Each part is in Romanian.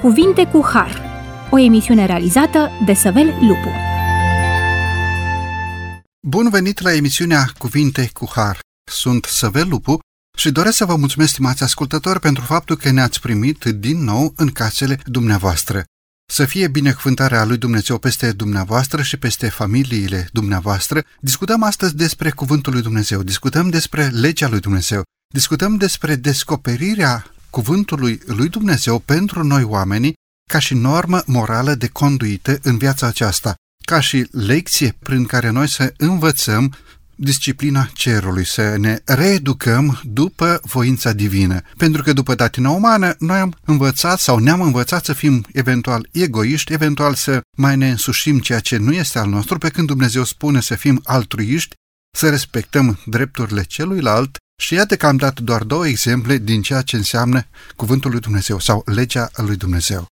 Cuvinte cu Har, o emisiune realizată de Săvel Lupu. Bun venit la emisiunea Cuvinte cu Har. Sunt Săvel Lupu și doresc să vă mulțumesc, stimați ascultători, pentru faptul că ne-ați primit din nou în casele dumneavoastră. Să fie binecuvântarea lui Dumnezeu peste dumneavoastră și peste familiile dumneavoastră. Discutăm astăzi despre Cuvântul lui Dumnezeu, discutăm despre legea lui Dumnezeu, discutăm despre descoperirea Cuvântului lui Dumnezeu pentru noi oamenii ca și normă morală de conduită în viața aceasta, ca și lecție prin care noi să învățăm disciplina cerului, să ne reeducăm după voința divină. Pentru că după datina umană, noi am învățat sau ne-am învățat să fim eventual egoiști, eventual să mai ne însușim ceea ce nu este al nostru, pe când Dumnezeu spune să fim altruiști, să respectăm drepturile celuilalt și iată că am dat doar două exemple din ceea ce înseamnă cuvântul lui Dumnezeu sau legea lui Dumnezeu.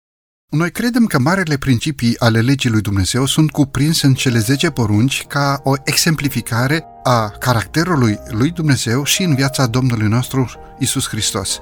Noi credem că marele principii ale legii lui Dumnezeu sunt cuprinse în cele 10 porunci ca o exemplificare a caracterului lui Dumnezeu și în viața Domnului nostru Isus Hristos.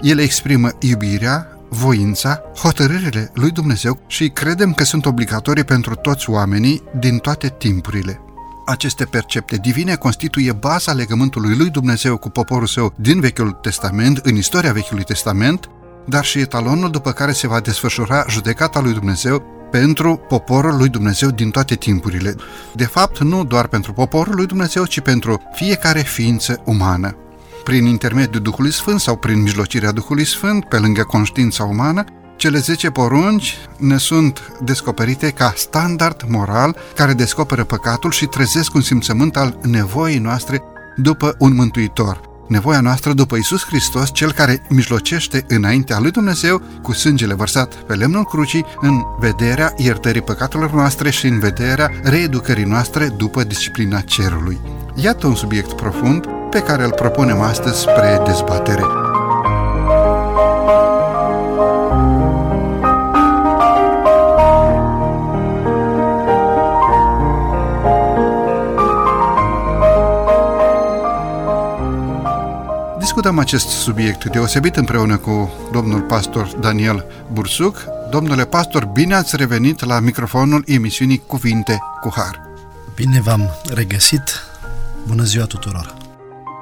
Ele exprimă iubirea, voința, hotărârile lui Dumnezeu și credem că sunt obligatorii pentru toți oamenii din toate timpurile. Aceste percepte divine constituie baza legământului lui Dumnezeu cu poporul său din Vechiul Testament, în istoria Vechiului Testament, dar și etalonul după care se va desfășura judecata lui Dumnezeu pentru poporul lui Dumnezeu din toate timpurile. De fapt, nu doar pentru poporul lui Dumnezeu, ci pentru fiecare ființă umană. Prin intermediul Duhului Sfânt sau prin mijlocirea Duhului Sfânt, pe lângă conștiința umană, cele 10 porunci ne sunt descoperite ca standard moral care descoperă păcatul și trezesc un simțământ al nevoii noastre după un mântuitor. Nevoia noastră după Isus Hristos, cel care mijlocește înaintea lui Dumnezeu cu sângele vărsat pe lemnul crucii în vederea iertării păcatelor noastre și în vederea reeducării noastre după disciplina cerului. Iată un subiect profund pe care îl propunem astăzi spre dezbatere. Discutăm acest subiect deosebit împreună cu domnul pastor Daniel Bursuc. Domnule pastor, bine ați revenit la microfonul emisiunii Cuvinte cu Har. Bine v-am regăsit. Bună ziua tuturor!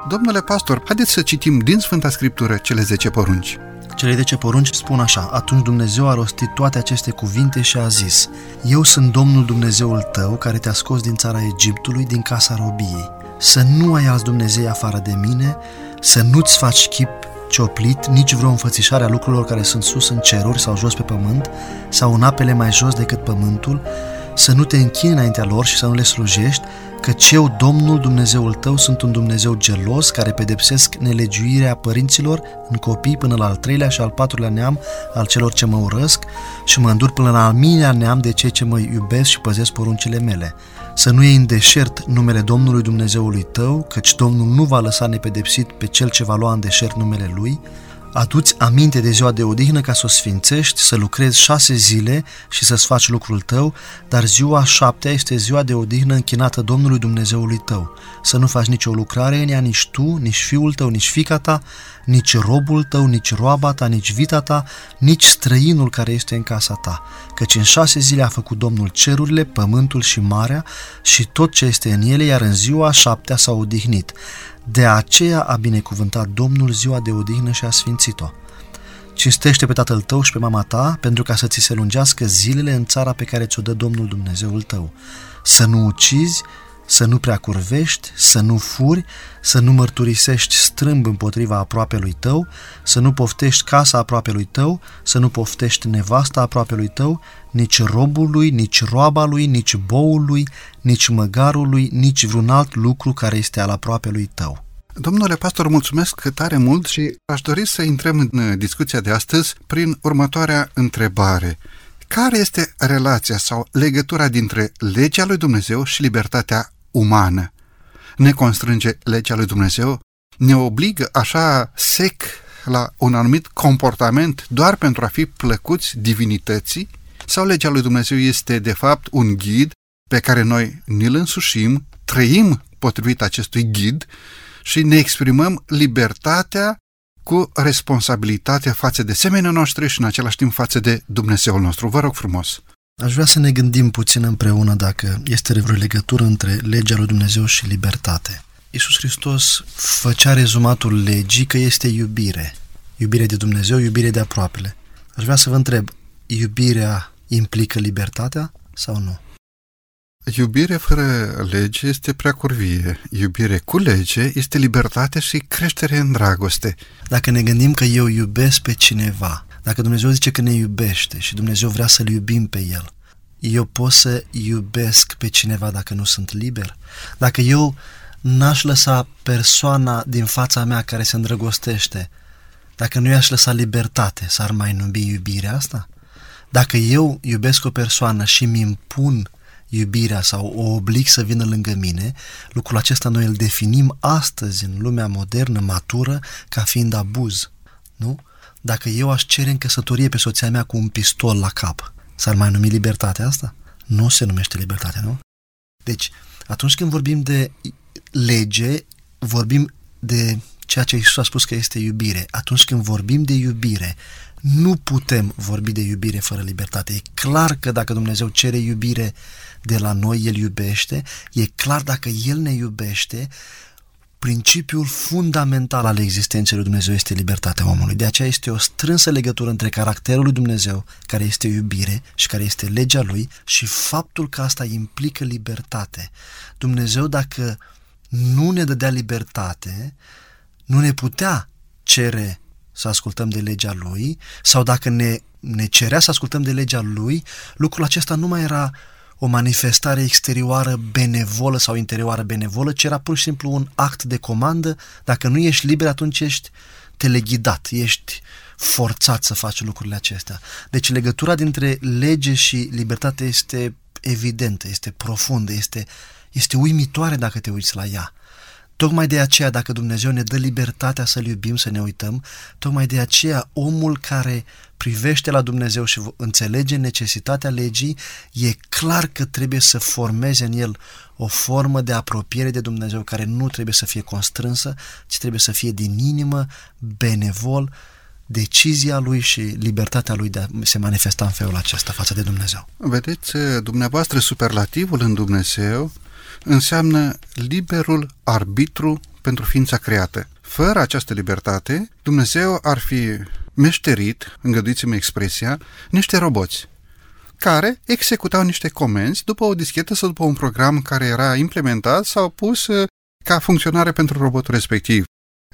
Domnule pastor, haideți să citim din Sfânta Scriptură cele 10 porunci. Cele 10 porunci spun așa, atunci Dumnezeu a rostit toate aceste cuvinte și a zis, Eu sunt Domnul Dumnezeul tău care te-a scos din țara Egiptului, din casa robiei. Să nu ai alți Dumnezei afară de mine, să nu-ți faci chip cioplit, nici vreo înfățișare a lucrurilor care sunt sus în ceruri sau jos pe pământ, sau în apele mai jos decât pământul, să nu te închini înaintea lor și să nu le slujești, că eu, Domnul Dumnezeul tău, sunt un Dumnezeu gelos care pedepsesc nelegiuirea părinților în copii până la al treilea și al patrulea neam al celor ce mă urăsc și mă îndur până la al miilea neam de cei ce mă iubesc și păzesc poruncile mele. Să nu iei în deșert numele Domnului Dumnezeului tău, căci Domnul nu va lăsa nepedepsit pe cel ce va lua în deșert numele Lui, Aduți aminte de ziua de odihnă ca să o sfințești, să lucrezi șase zile și să-ți faci lucrul tău, dar ziua șaptea este ziua de odihnă închinată Domnului Dumnezeului tău. Să nu faci nicio lucrare în ea, nici tu, nici fiul tău, nici fica ta, nici robul tău, nici roaba ta, nici vita ta, nici străinul care este în casa ta. Căci în șase zile a făcut Domnul cerurile, pământul și marea și tot ce este în ele, iar în ziua șaptea s-a odihnit. De aceea a binecuvântat Domnul ziua de odihnă și a sfințit-o. Cinstește pe tatăl tău și pe mama ta, pentru ca să ți se lungească zilele în țara pe care ți-o dă Domnul Dumnezeul tău. Să nu ucizi, să nu prea curvești, să nu furi, să nu mărturisești strâmb împotriva aproapelui tău, să nu poftești casa aproapelui tău, să nu poftești nevasta aproapelui tău, nici robului, nici roaba lui, nici boului, nici măgarului, nici vreun alt lucru care este al aproapelui tău. Domnule pastor, mulțumesc tare mult și aș dori să intrăm în discuția de astăzi prin următoarea întrebare. Care este relația sau legătura dintre legea lui Dumnezeu și libertatea umană? Ne constrânge legea lui Dumnezeu? Ne obligă așa sec la un anumit comportament doar pentru a fi plăcuți divinității? Sau legea lui Dumnezeu este de fapt un ghid pe care noi ni-l însușim, trăim potrivit acestui ghid și ne exprimăm libertatea cu responsabilitate față de semenii noștri și în același timp față de Dumnezeul nostru. Vă rog frumos! Aș vrea să ne gândim puțin împreună dacă este vreo legătură între legea lui Dumnezeu și libertate. Iisus Hristos făcea rezumatul legii că este iubire. Iubire de Dumnezeu, iubire de aproapele. Aș vrea să vă întreb, iubirea implică libertatea sau nu? Iubire fără lege este prea curvie. Iubire cu lege este libertate și creștere în dragoste. Dacă ne gândim că eu iubesc pe cineva, dacă Dumnezeu zice că ne iubește și Dumnezeu vrea să-L iubim pe El, eu pot să iubesc pe cineva dacă nu sunt liber? Dacă eu n-aș lăsa persoana din fața mea care se îndrăgostește, dacă nu i-aș lăsa libertate, s-ar mai numi iubirea asta? Dacă eu iubesc o persoană și mi impun iubirea sau o oblig să vină lângă mine, lucrul acesta noi îl definim astăzi în lumea modernă, matură, ca fiind abuz. Nu? Dacă eu aș cere în căsătorie pe soția mea cu un pistol la cap, s-ar mai numi libertatea asta? Nu se numește libertate, nu? Deci, atunci când vorbim de lege, vorbim de ceea ce Iisus a spus că este iubire. Atunci când vorbim de iubire, nu putem vorbi de iubire fără libertate. E clar că dacă Dumnezeu cere iubire de la noi, El iubește. E clar dacă El ne iubește, principiul fundamental al existenței lui Dumnezeu este libertatea omului. De aceea este o strânsă legătură între caracterul lui Dumnezeu, care este iubire și care este legea lui, și faptul că asta implică libertate. Dumnezeu, dacă nu ne dădea libertate, nu ne putea cere să ascultăm de legea lui sau dacă ne, ne cerea să ascultăm de legea lui, lucrul acesta nu mai era o manifestare exterioară benevolă sau interioară benevolă, ci era pur și simplu un act de comandă. Dacă nu ești liber, atunci ești teleghidat, ești forțat să faci lucrurile acestea. Deci legătura dintre lege și libertate este evidentă, este profundă, este, este uimitoare dacă te uiți la ea. Tocmai de aceea, dacă Dumnezeu ne dă libertatea să-L iubim, să ne uităm, tocmai de aceea omul care privește la Dumnezeu și înțelege necesitatea legii, e clar că trebuie să formeze în el o formă de apropiere de Dumnezeu care nu trebuie să fie constrânsă, ci trebuie să fie din inimă, benevol, decizia lui și libertatea lui de a se manifesta în felul acesta față de Dumnezeu. Vedeți, dumneavoastră, superlativul în Dumnezeu înseamnă liberul arbitru pentru ființa creată. Fără această libertate, Dumnezeu ar fi meșterit, îngăduiți-mi expresia, niște roboți care executau niște comenzi după o dischetă sau după un program care era implementat sau pus uh, ca funcționare pentru robotul respectiv.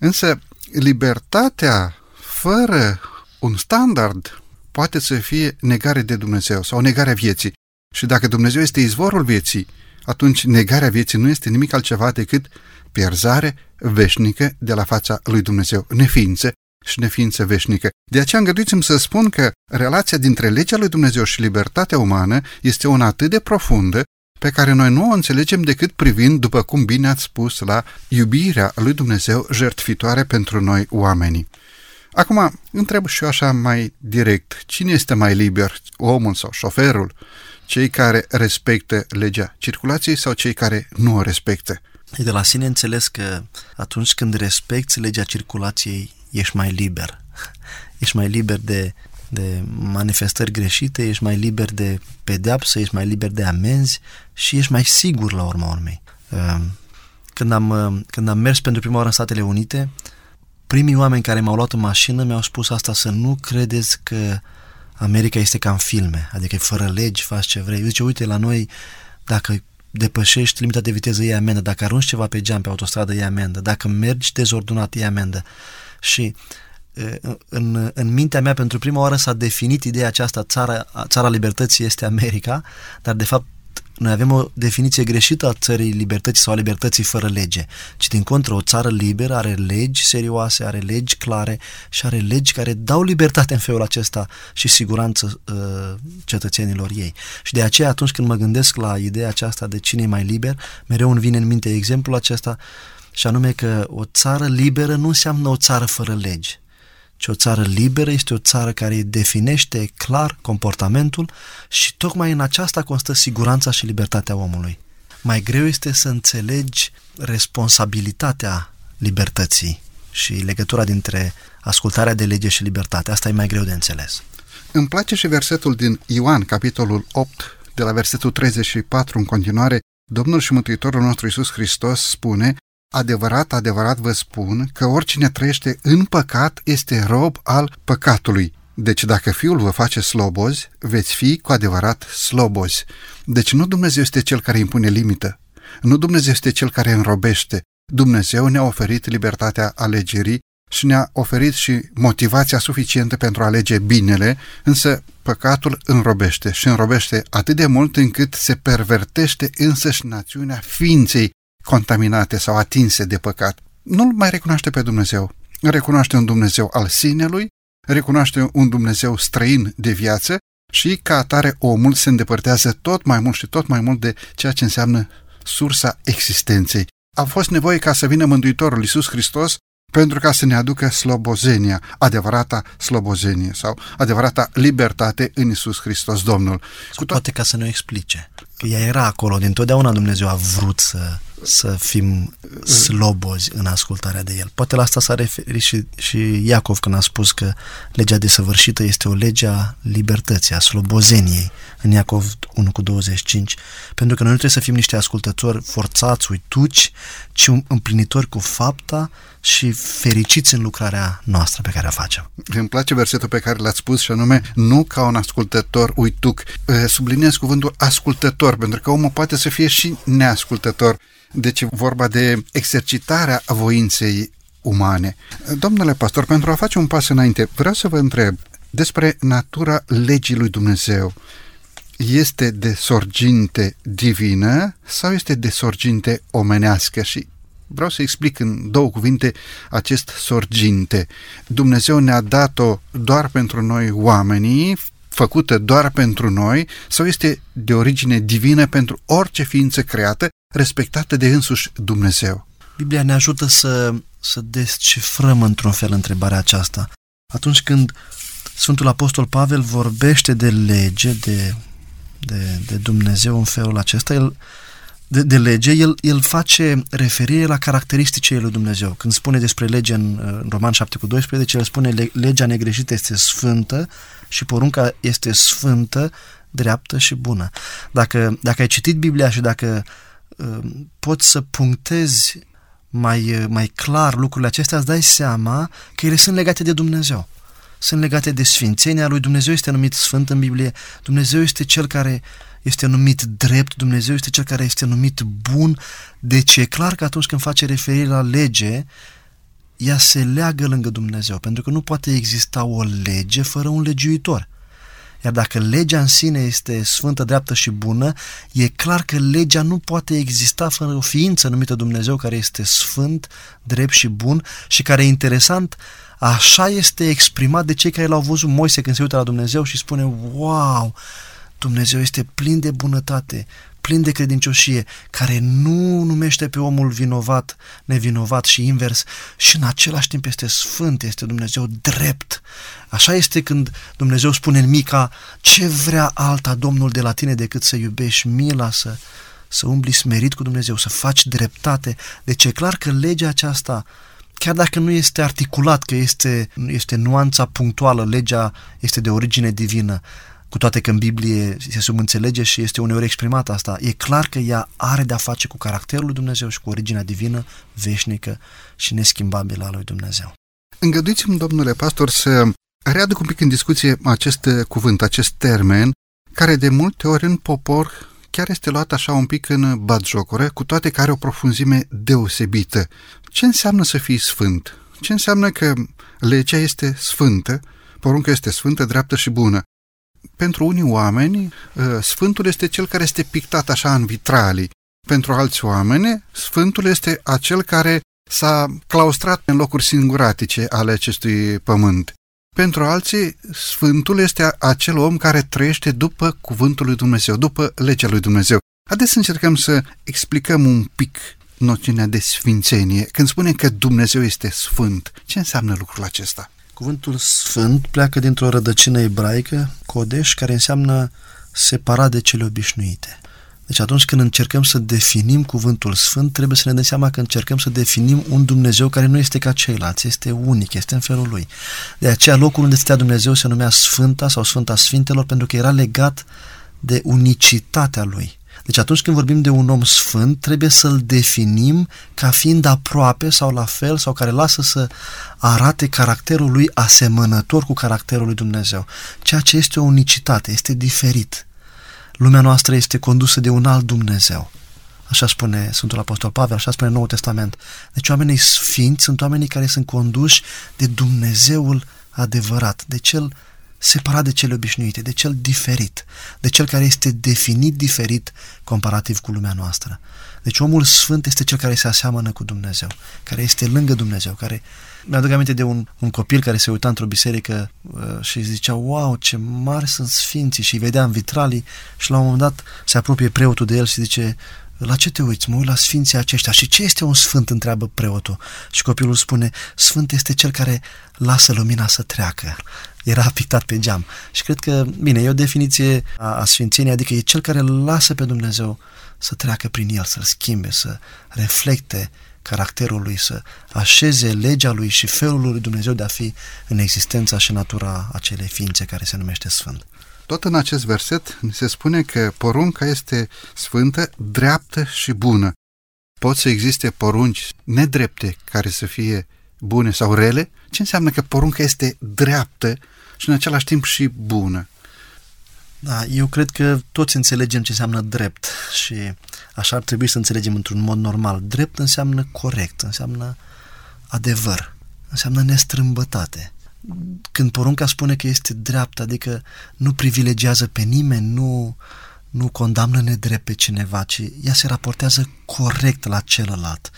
Însă, libertatea fără un standard poate să fie negare de Dumnezeu sau negarea vieții. Și dacă Dumnezeu este izvorul vieții, atunci negarea vieții nu este nimic altceva decât pierzare veșnică de la fața lui Dumnezeu, neființă și neființă veșnică. De aceea îngăduiți-mi să spun că relația dintre legea lui Dumnezeu și libertatea umană este una atât de profundă pe care noi nu o înțelegem decât privind, după cum bine ați spus, la iubirea lui Dumnezeu jertfitoare pentru noi oamenii. Acum, întreb și eu așa mai direct, cine este mai liber, omul sau șoferul? Cei care respectă legea circulației sau cei care nu o respectă? E de la sine înțeles că atunci când respecti legea circulației, ești mai liber. Ești mai liber de, de manifestări greșite, ești mai liber de pedeapsă, ești mai liber de amenzi și ești mai sigur la urma urmei. Ehm, când am, ehm, când am mers pentru prima oară în Statele Unite, primii oameni care m-au luat în mașină mi-au spus asta, să nu credeți că America este ca în filme, adică fără legi, faci ce vrei. Zice, uite, la noi, dacă depășești limita de viteză, e amendă. Dacă arunci ceva pe geam pe autostradă, e amendă. Dacă mergi dezordonat, e amendă. Și în, în mintea mea, pentru prima oară s-a definit ideea aceasta, țara, țara libertății este America, dar de fapt noi avem o definiție greșită a țării libertății sau a libertății fără lege, ci din contră o țară liberă are legi serioase, are legi clare și are legi care dau libertate în felul acesta și siguranță uh, cetățenilor ei. Și de aceea atunci când mă gândesc la ideea aceasta de cine e mai liber, mereu îmi vine în minte exemplul acesta și anume că o țară liberă nu înseamnă o țară fără legi ci o țară liberă este o țară care definește clar comportamentul și tocmai în aceasta constă siguranța și libertatea omului. Mai greu este să înțelegi responsabilitatea libertății și legătura dintre ascultarea de lege și libertate. Asta e mai greu de înțeles. Îmi place și versetul din Ioan, capitolul 8, de la versetul 34 în continuare. Domnul și Mântuitorul nostru Iisus Hristos spune Adevărat, adevărat vă spun că oricine trăiește în păcat este rob al păcatului. Deci dacă Fiul vă face slobozi, veți fi cu adevărat slobozi. Deci nu Dumnezeu este Cel care impune limită, nu Dumnezeu este Cel care înrobește. Dumnezeu ne-a oferit libertatea alegerii și ne-a oferit și motivația suficientă pentru a alege binele, însă păcatul înrobește și înrobește atât de mult încât se pervertește însăși națiunea ființei contaminate sau atinse de păcat. Nu-L mai recunoaște pe Dumnezeu. Recunoaște un Dumnezeu al sinelui, recunoaște un Dumnezeu străin de viață și ca atare omul se îndepărtează tot mai mult și tot mai mult de ceea ce înseamnă sursa existenței. A fost nevoie ca să vină Mântuitorul Iisus Hristos pentru ca să ne aducă slobozenia, adevărata slobozenie sau adevărata libertate în Isus Hristos Domnul. Cu Poate ca să ne explice. Că ea era acolo, dintotdeauna Dumnezeu a vrut să să fim slobozi în ascultarea de El. Poate la asta s-a referit și, și Iacov când a spus că legea desăvârșită este o lege a libertății, a slobozeniei, în Iacov 1 cu 25, pentru că noi nu trebuie să fim niște ascultători forțați, uituci, ci împlinitori cu fapta și fericiți în lucrarea noastră pe care o facem. Îmi place versetul pe care l-ați spus și anume, nu ca un ascultător uituc. Subliniez cuvântul ascultător, pentru că omul poate să fie și neascultător. Deci vorba de exercitarea voinței umane. Domnule pastor, pentru a face un pas înainte, vreau să vă întreb despre natura legii lui Dumnezeu. Este de sorginte divină sau este de sorginte omenească? Și vreau să explic în două cuvinte acest sorginte. Dumnezeu ne-a dat-o doar pentru noi oamenii, făcută doar pentru noi, sau este de origine divină pentru orice ființă creată respectată de însuși Dumnezeu. Biblia ne ajută să, să descifrăm într-un fel întrebarea aceasta. Atunci când Sfântul Apostol Pavel vorbește de lege, de, de, de Dumnezeu în felul acesta, el, de, de lege, el, el face referire la caracteristicile lui Dumnezeu. Când spune despre lege în, în Roman 7 cu 12, el spune legea negreșită este sfântă și porunca este sfântă, dreaptă și bună. Dacă, dacă ai citit Biblia și dacă Ehm, poți să punctezi mai, mai clar lucrurile acestea, îți dai seama că ele sunt legate de Dumnezeu. Sunt legate de sfințenia lui Dumnezeu, este numit Sfânt în Biblie, Dumnezeu este Cel care este numit drept, Dumnezeu este Cel care este numit bun, deci e clar că atunci când face referire la lege, ea se leagă lângă Dumnezeu, pentru că nu poate exista o lege fără un legiuitor. Iar dacă legea în sine este sfântă, dreaptă și bună, e clar că legea nu poate exista fără o ființă numită Dumnezeu care este sfânt, drept și bun și care, interesant, așa este exprimat de cei care l-au văzut Moise când se uită la Dumnezeu și spune, wow, Dumnezeu este plin de bunătate, plin de credincioșie, care nu numește pe omul vinovat, nevinovat și invers și în același timp este sfânt, este Dumnezeu drept. Așa este când Dumnezeu spune în Mica, ce vrea alta Domnul de la tine decât să iubești mila, să, să umbli smerit cu Dumnezeu, să faci dreptate. Deci e clar că legea aceasta chiar dacă nu este articulat, că este, este nuanța punctuală, legea este de origine divină, cu toate că în Biblie se subînțelege și este uneori exprimat asta, e clar că ea are de-a face cu caracterul lui Dumnezeu și cu originea divină, veșnică și neschimbabilă a lui Dumnezeu. Îngăduiți-mi, domnule pastor, să readuc un pic în discuție acest cuvânt, acest termen, care de multe ori în popor chiar este luat așa un pic în batjocură, cu toate care are o profunzime deosebită. Ce înseamnă să fii sfânt? Ce înseamnă că legea este sfântă, porunca este sfântă, dreaptă și bună? Pentru unii oameni, ă, Sfântul este cel care este pictat așa în vitralii. Pentru alți oameni, Sfântul este acel care s-a claustrat în locuri singuratice ale acestui pământ. Pentru alții, Sfântul este acel om care trăiește după cuvântul lui Dumnezeu, după legea lui Dumnezeu. Haideți să încercăm să explicăm un pic noțiunea de sfințenie. Când spunem că Dumnezeu este sfânt, ce înseamnă lucrul acesta? Cuvântul sfânt pleacă dintr-o rădăcină ebraică, codeș, care înseamnă separat de cele obișnuite. Deci atunci când încercăm să definim cuvântul sfânt, trebuie să ne dăm seama că încercăm să definim un Dumnezeu care nu este ca ceilalți, este unic, este în felul lui. De aceea locul unde stătea Dumnezeu se numea Sfânta sau Sfânta Sfintelor pentru că era legat de unicitatea lui. Deci atunci când vorbim de un om sfânt, trebuie să-l definim ca fiind aproape sau la fel sau care lasă să arate caracterul lui asemănător cu caracterul lui Dumnezeu. Ceea ce este o unicitate, este diferit. Lumea noastră este condusă de un alt Dumnezeu. Așa spune Sfântul Apostol Pavel, așa spune Noul Testament. Deci oamenii sfinți sunt oamenii care sunt conduși de Dumnezeul adevărat, de cel separat de cele obișnuite, de cel diferit, de cel care este definit diferit comparativ cu lumea noastră. Deci omul sfânt este cel care se aseamănă cu Dumnezeu, care este lângă Dumnezeu, care... Mi-aduc aminte de un, un copil care se uita într-o biserică uh, și zicea, wow, ce mari sunt sfinții și îi vedea în vitralii și la un moment dat se apropie preotul de el și zice, la ce te uiți? Mă uit la sfinții aceștia. Și ce este un sfânt? Întreabă preotul. Și copilul spune, sfânt este cel care lasă lumina să treacă. Era pictat pe geam. Și cred că, bine, e o definiție a, a sfințeniei, adică e cel care lasă pe Dumnezeu să treacă prin el, să-l schimbe, să reflecte caracterul lui, să așeze legea lui și felul lui Dumnezeu de a fi în existența și natura acelei ființe care se numește Sfânt. Tot în acest verset se spune că porunca este sfântă, dreaptă și bună. Pot să existe porunci nedrepte care să fie bune sau rele? Ce înseamnă că porunca este dreaptă și în același timp și bună? Da, eu cred că toți înțelegem ce înseamnă drept și așa ar trebui să înțelegem într-un mod normal. Drept înseamnă corect, înseamnă adevăr, înseamnă nestrâmbătate când porunca spune că este dreaptă, adică nu privilegiază pe nimeni, nu, nu condamnă nedrept pe cineva, ci ea se raportează corect la celălalt.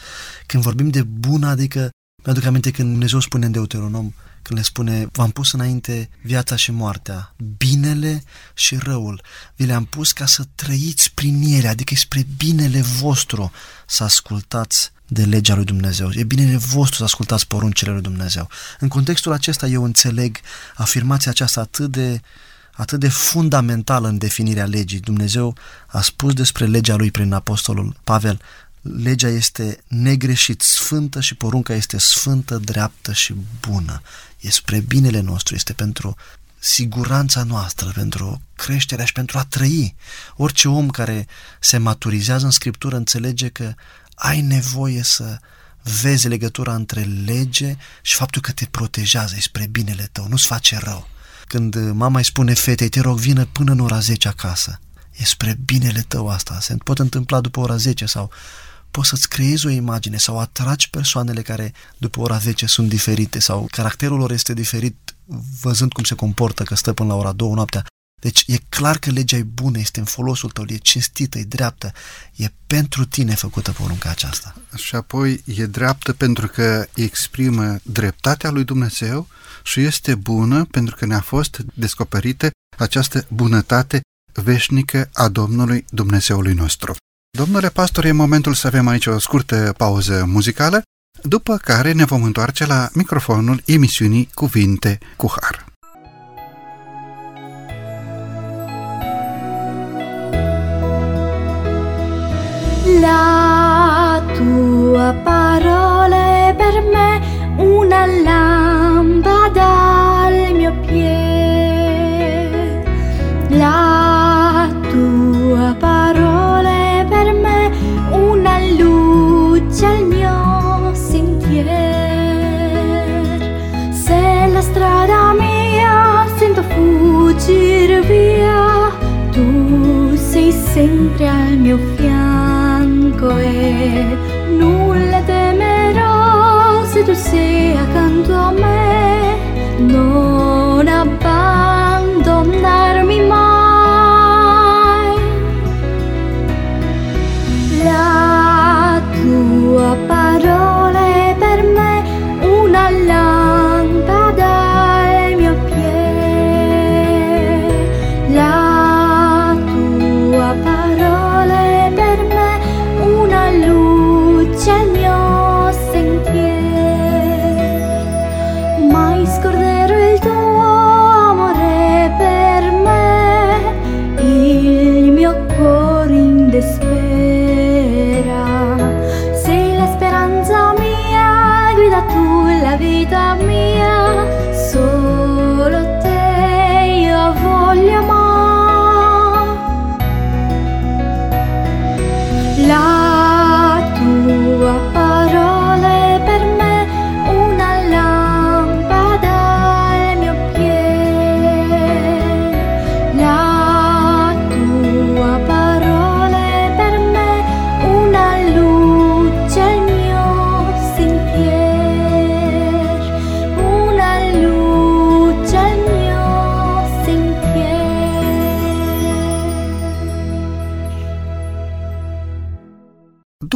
Când vorbim de bună, adică mi-aduc aminte când Dumnezeu spune în Deuteronom, când le spune, v-am pus înainte viața și moartea, binele și răul. Vi le-am pus ca să trăiți prin ele, adică spre binele vostru să ascultați de legea lui Dumnezeu. E binele vostru să ascultați poruncile lui Dumnezeu. În contextul acesta eu înțeleg afirmația aceasta atât de, atât de fundamentală în definirea legii. Dumnezeu a spus despre legea lui prin apostolul Pavel, legea este negreșit sfântă și porunca este sfântă, dreaptă și bună. E spre binele nostru, este pentru siguranța noastră, pentru creșterea și pentru a trăi. Orice om care se maturizează în Scriptură înțelege că ai nevoie să vezi legătura între lege și faptul că te protejează, e spre binele tău, nu-ți face rău. Când mama îi spune fetei, te rog, vină până în ora 10 acasă, e spre binele tău asta, se pot întâmpla după ora 10 sau poți să-ți creezi o imagine sau atragi persoanele care după ora 10 sunt diferite sau caracterul lor este diferit văzând cum se comportă, că stă până la ora 2 noaptea deci e clar că legea e bună, este în folosul tău, e cinstită, e dreaptă, e pentru tine făcută porunca aceasta. Și apoi e dreaptă pentru că exprimă dreptatea lui Dumnezeu și este bună pentru că ne-a fost descoperită această bunătate veșnică a Domnului Dumnezeului nostru. Domnule pastor, e momentul să avem aici o scurtă pauză muzicală, după care ne vom întoarce la microfonul emisiunii Cuvinte cu Har. La tua parola è per me una lampada al mio piede. La tua parola è per me una luce al mio sentiero. Se la strada mia sento fuggire via, tu sei sempre al mio fianco nulla temerò se tu sei accanto a me. Non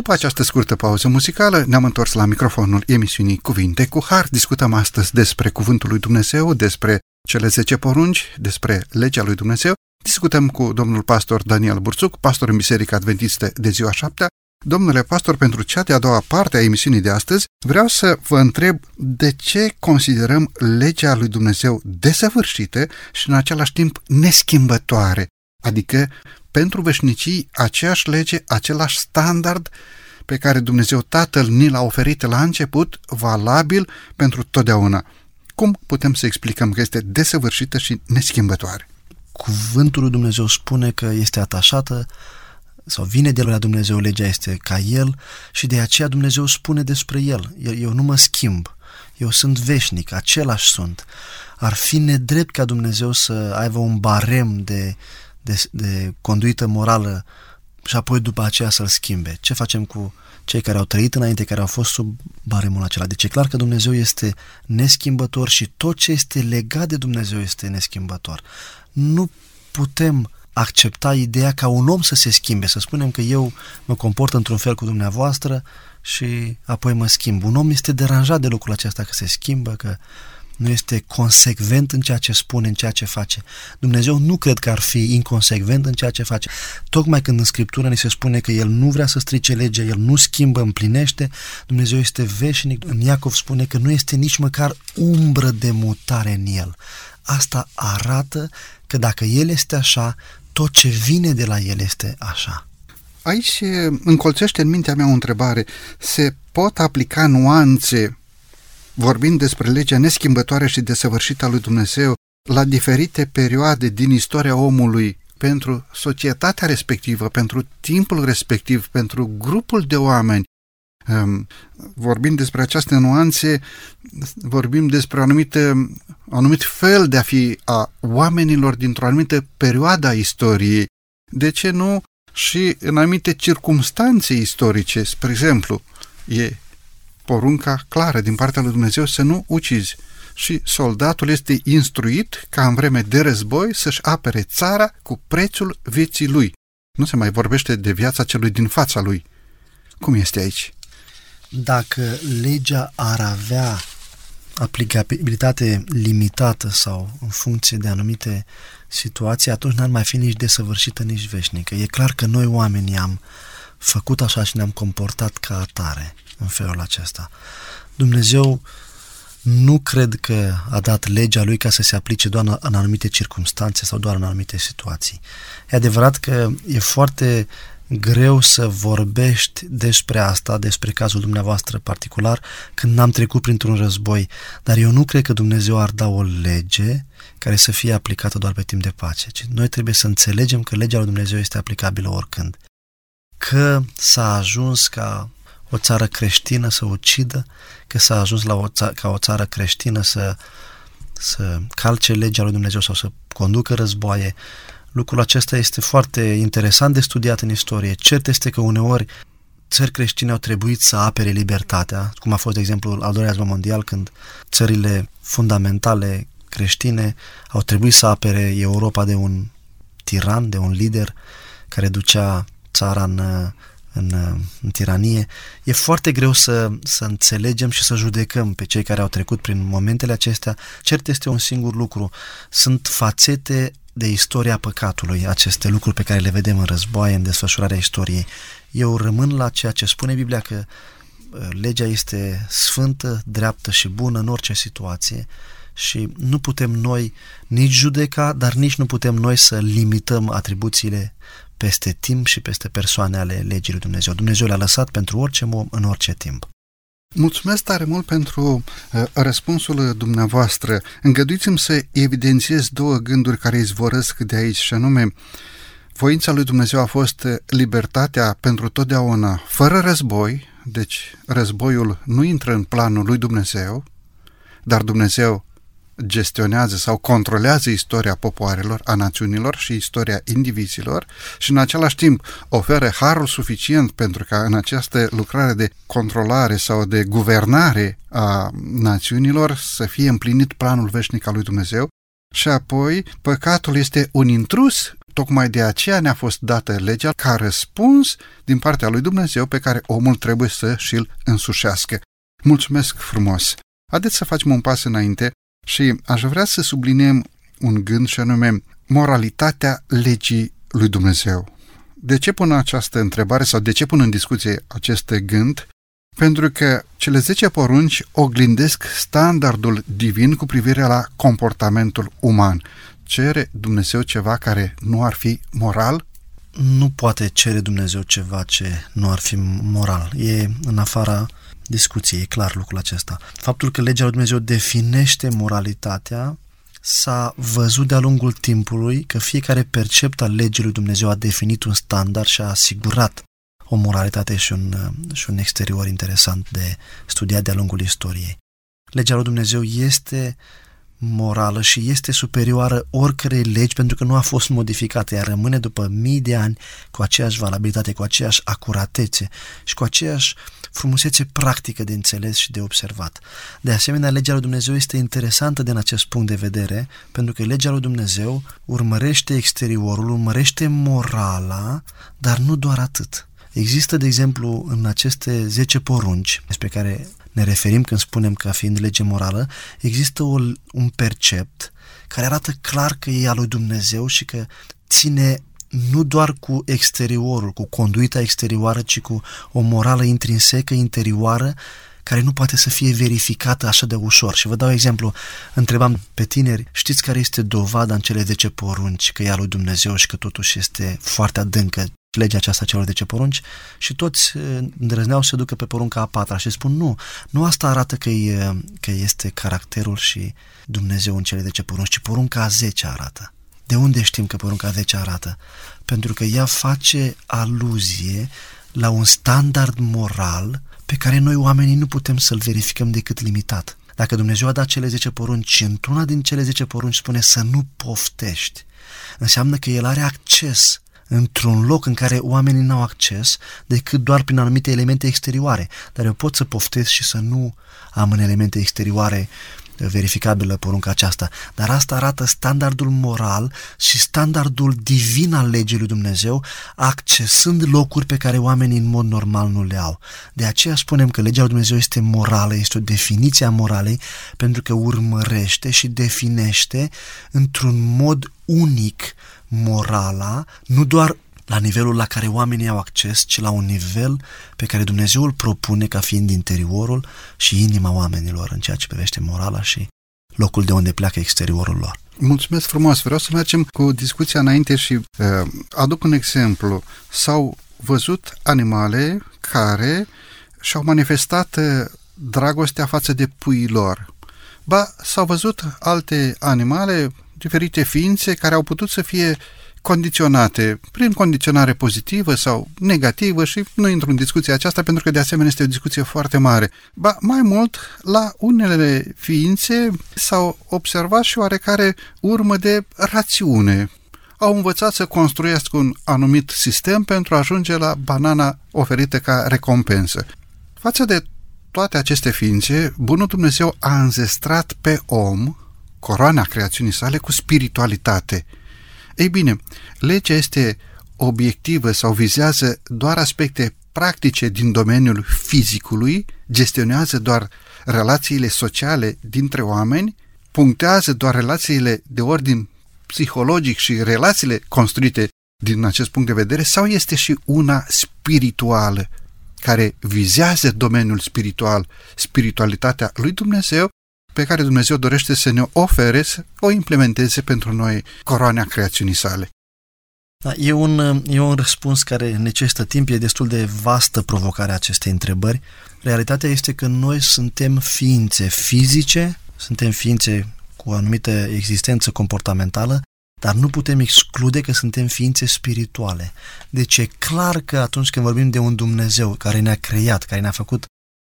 După această scurtă pauză muzicală, ne-am întors la microfonul emisiunii Cuvinte cu Har. Discutăm astăzi despre Cuvântul lui Dumnezeu, despre cele 10 porunci, despre legea lui Dumnezeu. Discutăm cu domnul pastor Daniel Burțuc, pastor în Biserica Adventistă de ziua 7 Domnule pastor, pentru cea de-a doua parte a emisiunii de astăzi, vreau să vă întreb de ce considerăm legea lui Dumnezeu desăvârșită și în același timp neschimbătoare, adică pentru veșnicii aceeași lege, același standard pe care Dumnezeu Tatăl ni l-a oferit la început, valabil pentru totdeauna. Cum putem să explicăm că este desăvârșită și neschimbătoare? Cuvântul lui Dumnezeu spune că este atașată sau vine de la Dumnezeu, legea este ca El și de aceea Dumnezeu spune despre El. Eu, eu nu mă schimb, eu sunt veșnic, același sunt. Ar fi nedrept ca Dumnezeu să aibă un barem de, de, de conduită morală și apoi după aceea să-l schimbe. Ce facem cu cei care au trăit înainte, care au fost sub baremul acela? Deci e clar că Dumnezeu este neschimbător și tot ce este legat de Dumnezeu este neschimbător. Nu putem accepta ideea ca un om să se schimbe, să spunem că eu mă comport într-un fel cu dumneavoastră și apoi mă schimb. Un om este deranjat de lucrul acesta că se schimbă, că nu este consecvent în ceea ce spune, în ceea ce face. Dumnezeu nu cred că ar fi inconsecvent în ceea ce face. Tocmai când în Scriptură ni se spune că El nu vrea să strice legea, El nu schimbă, împlinește, Dumnezeu este veșnic. În Iacov spune că nu este nici măcar umbră de mutare în El. Asta arată că dacă El este așa, tot ce vine de la El este așa. Aici se încolțește în mintea mea o întrebare. Se pot aplica nuanțe vorbind despre legea neschimbătoare și desăvârșită a lui Dumnezeu la diferite perioade din istoria omului pentru societatea respectivă, pentru timpul respectiv, pentru grupul de oameni. Vorbind despre aceste nuanțe, vorbim despre o anumită, un anumit fel de a fi a oamenilor dintr-o anumită perioadă a istoriei. De ce nu și în anumite circumstanțe istorice? Spre exemplu, e porunca clară din partea lui Dumnezeu să nu ucizi. Și soldatul este instruit ca în vreme de război să-și apere țara cu prețul vieții lui. Nu se mai vorbește de viața celui din fața lui. Cum este aici? Dacă legea ar avea aplicabilitate limitată sau în funcție de anumite situații, atunci n-ar mai fi nici desăvârșită, nici veșnică. E clar că noi oamenii am făcut așa și ne-am comportat ca atare în felul acesta. Dumnezeu nu cred că a dat legea lui ca să se aplice doar în anumite circunstanțe sau doar în anumite situații. E adevărat că e foarte greu să vorbești despre asta, despre cazul dumneavoastră particular, când n-am trecut printr-un război, dar eu nu cred că Dumnezeu ar da o lege care să fie aplicată doar pe timp de pace. Ci noi trebuie să înțelegem că legea lui Dumnezeu este aplicabilă oricând. Că s-a ajuns ca o țară creștină să ucidă, că s-a ajuns la o ța- ca o țară creștină să, să calce legea lui Dumnezeu sau să conducă războaie. Lucrul acesta este foarte interesant de studiat în istorie. Cert este că uneori țări creștine au trebuit să apere libertatea, cum a fost, de exemplu, al doilea război mondial, când țările fundamentale creștine au trebuit să apere Europa de un tiran, de un lider care ducea țara în în, în tiranie, e foarte greu să, să înțelegem și să judecăm pe cei care au trecut prin momentele acestea. Cert este un singur lucru. Sunt fațete de istoria păcatului, aceste lucruri pe care le vedem în războaie, în desfășurarea istoriei. Eu rămân la ceea ce spune Biblia că uh, legea este sfântă, dreaptă și bună în orice situație și nu putem noi nici judeca, dar nici nu putem noi să limităm atribuțiile peste timp și peste persoane ale legii lui Dumnezeu. Dumnezeu le-a lăsat pentru orice om în orice timp. Mulțumesc tare mult pentru uh, răspunsul dumneavoastră. Îngăduiți-mi să evidențiez două gânduri care izvorăsc de aici, și anume, voința lui Dumnezeu a fost libertatea pentru totdeauna, fără război, deci războiul nu intră în planul lui Dumnezeu, dar Dumnezeu gestionează sau controlează istoria popoarelor, a națiunilor și istoria indivizilor și în același timp oferă harul suficient pentru ca în această lucrare de controlare sau de guvernare a națiunilor să fie împlinit planul veșnic al lui Dumnezeu și apoi păcatul este un intrus Tocmai de aceea ne-a fost dată legea ca răspuns din partea lui Dumnezeu pe care omul trebuie să și-l însușească. Mulțumesc frumos! Haideți să facem un pas înainte și aș vrea să subliniem un gând și anume moralitatea legii lui Dumnezeu. De ce pun această întrebare sau de ce pun în discuție acest gând? Pentru că cele 10 porunci oglindesc standardul divin cu privire la comportamentul uman. Cere Dumnezeu ceva care nu ar fi moral? Nu poate cere Dumnezeu ceva ce nu ar fi moral. E în afara discuție, e clar lucrul acesta. Faptul că legea lui Dumnezeu definește moralitatea s-a văzut de-a lungul timpului că fiecare percept al legii lui Dumnezeu a definit un standard și a asigurat o moralitate și un, și un exterior interesant de studiat de-a lungul istoriei. Legea lui Dumnezeu este morală și este superioară oricărei legi pentru că nu a fost modificată, ea rămâne după mii de ani cu aceeași valabilitate, cu aceeași acuratețe și cu aceeași frumusețe practică de înțeles și de observat. De asemenea, legea lui Dumnezeu este interesantă din acest punct de vedere, pentru că legea lui Dumnezeu urmărește exteriorul, urmărește morala, dar nu doar atât. Există, de exemplu, în aceste 10 porunci despre care ne referim când spunem că fiind lege morală, există o, un percept care arată clar că e a lui Dumnezeu și că ține nu doar cu exteriorul, cu conduita exterioară, ci cu o morală intrinsecă, interioară, care nu poate să fie verificată așa de ușor. Și vă dau exemplu, întrebam pe tineri, știți care este dovada în cele 10 porunci că e a lui Dumnezeu și că totuși este foarte adâncă legea aceasta celor 10 porunci și toți uh, îndrăzneau să se ducă pe porunca a patra și spun nu, nu asta arată că, e, că este caracterul și Dumnezeu în cele 10 porunci, ci porunca a 10 arată. De unde știm că porunca a 10 arată? Pentru că ea face aluzie la un standard moral pe care noi oamenii nu putem să-l verificăm decât limitat. Dacă Dumnezeu a dat cele 10 porunci și într-una din cele 10 porunci spune să nu poftești, înseamnă că El are acces într-un loc în care oamenii n-au acces decât doar prin anumite elemente exterioare. Dar eu pot să poftesc și să nu am în elemente exterioare verificabilă porunca aceasta, dar asta arată standardul moral și standardul divin al legii lui Dumnezeu, accesând locuri pe care oamenii în mod normal nu le au. De aceea spunem că legea lui Dumnezeu este morală, este o definiție a moralei, pentru că urmărește și definește într-un mod unic morala, nu doar la nivelul la care oamenii au acces, ci la un nivel pe care Dumnezeu îl propune ca fiind interiorul și inima oamenilor în ceea ce privește morala și locul de unde pleacă exteriorul lor. Mulțumesc frumos! Vreau să mergem cu discuția înainte și uh, aduc un exemplu. S-au văzut animale care și-au manifestat uh, dragostea față de puii lor. Ba, s-au văzut alte animale, diferite ființe care au putut să fie condiționate prin condiționare pozitivă sau negativă și nu intru în discuția aceasta pentru că de asemenea este o discuție foarte mare. Ba, mai mult, la unele ființe s-au observat și oarecare urmă de rațiune. Au învățat să construiască un anumit sistem pentru a ajunge la banana oferită ca recompensă. Față de toate aceste ființe, Bunul Dumnezeu a înzestrat pe om coroana creațiunii sale cu spiritualitate. Ei bine, legea este obiectivă sau vizează doar aspecte practice din domeniul fizicului, gestionează doar relațiile sociale dintre oameni, punctează doar relațiile de ordin psihologic și relațiile construite din acest punct de vedere sau este și una spirituală care vizează domeniul spiritual, spiritualitatea lui Dumnezeu pe care Dumnezeu dorește să ne ofere, să o implementeze pentru noi coroana creațiunii sale. Da, e, un, e un răspuns care necesită timp, e destul de vastă provocarea acestei întrebări. Realitatea este că noi suntem ființe fizice, suntem ființe cu o anumită existență comportamentală, dar nu putem exclude că suntem ființe spirituale. Deci e clar că atunci când vorbim de un Dumnezeu care ne-a creat, care ne-a făcut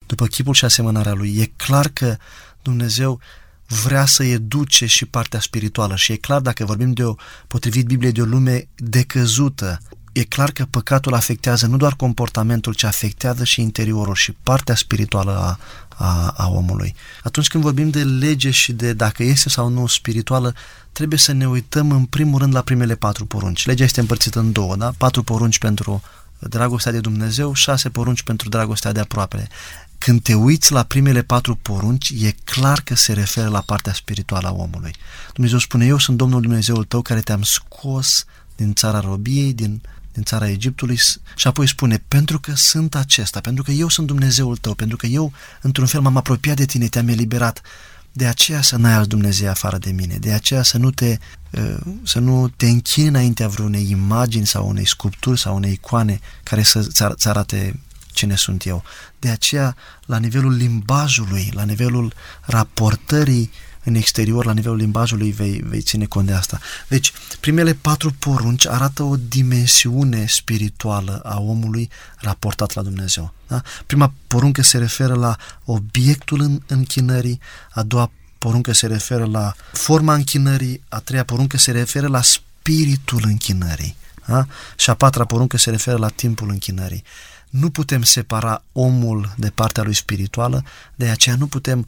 după chipul și asemănarea Lui, e clar că Dumnezeu vrea să educe și partea spirituală și e clar dacă vorbim de o, potrivit Bibliei, de o lume decăzută, e clar că păcatul afectează nu doar comportamentul, ci afectează și interiorul și partea spirituală a, a, a omului. Atunci când vorbim de lege și de dacă este sau nu spirituală, trebuie să ne uităm în primul rând la primele patru porunci. Legea este împărțită în două, da? Patru porunci pentru dragostea de Dumnezeu, șase porunci pentru dragostea de aproapele. Când te uiți la primele patru porunci, e clar că se referă la partea spirituală a omului. Dumnezeu spune, eu sunt Domnul Dumnezeul tău care te-am scos din țara robiei, din, din țara Egiptului și apoi spune, pentru că sunt acesta, pentru că eu sunt Dumnezeul tău, pentru că eu, într-un fel, m-am apropiat de tine, te-am eliberat, de aceea să n-ai alt Dumnezeu afară de mine, de aceea să nu te, uh, să nu te închini înaintea vreunei imagini sau unei sculpturi sau unei icoane care să-ți arate cine sunt eu. De aceea, la nivelul limbajului, la nivelul raportării în exterior, la nivelul limbajului, vei, vei ține cont de asta. Deci, primele patru porunci arată o dimensiune spirituală a omului raportat la Dumnezeu. Da? Prima poruncă se referă la obiectul în, închinării, a doua poruncă se referă la forma închinării, a treia poruncă se referă la spiritul închinării. Da? Și a patra poruncă se referă la timpul închinării. Nu putem separa omul de partea lui spirituală, de aceea nu putem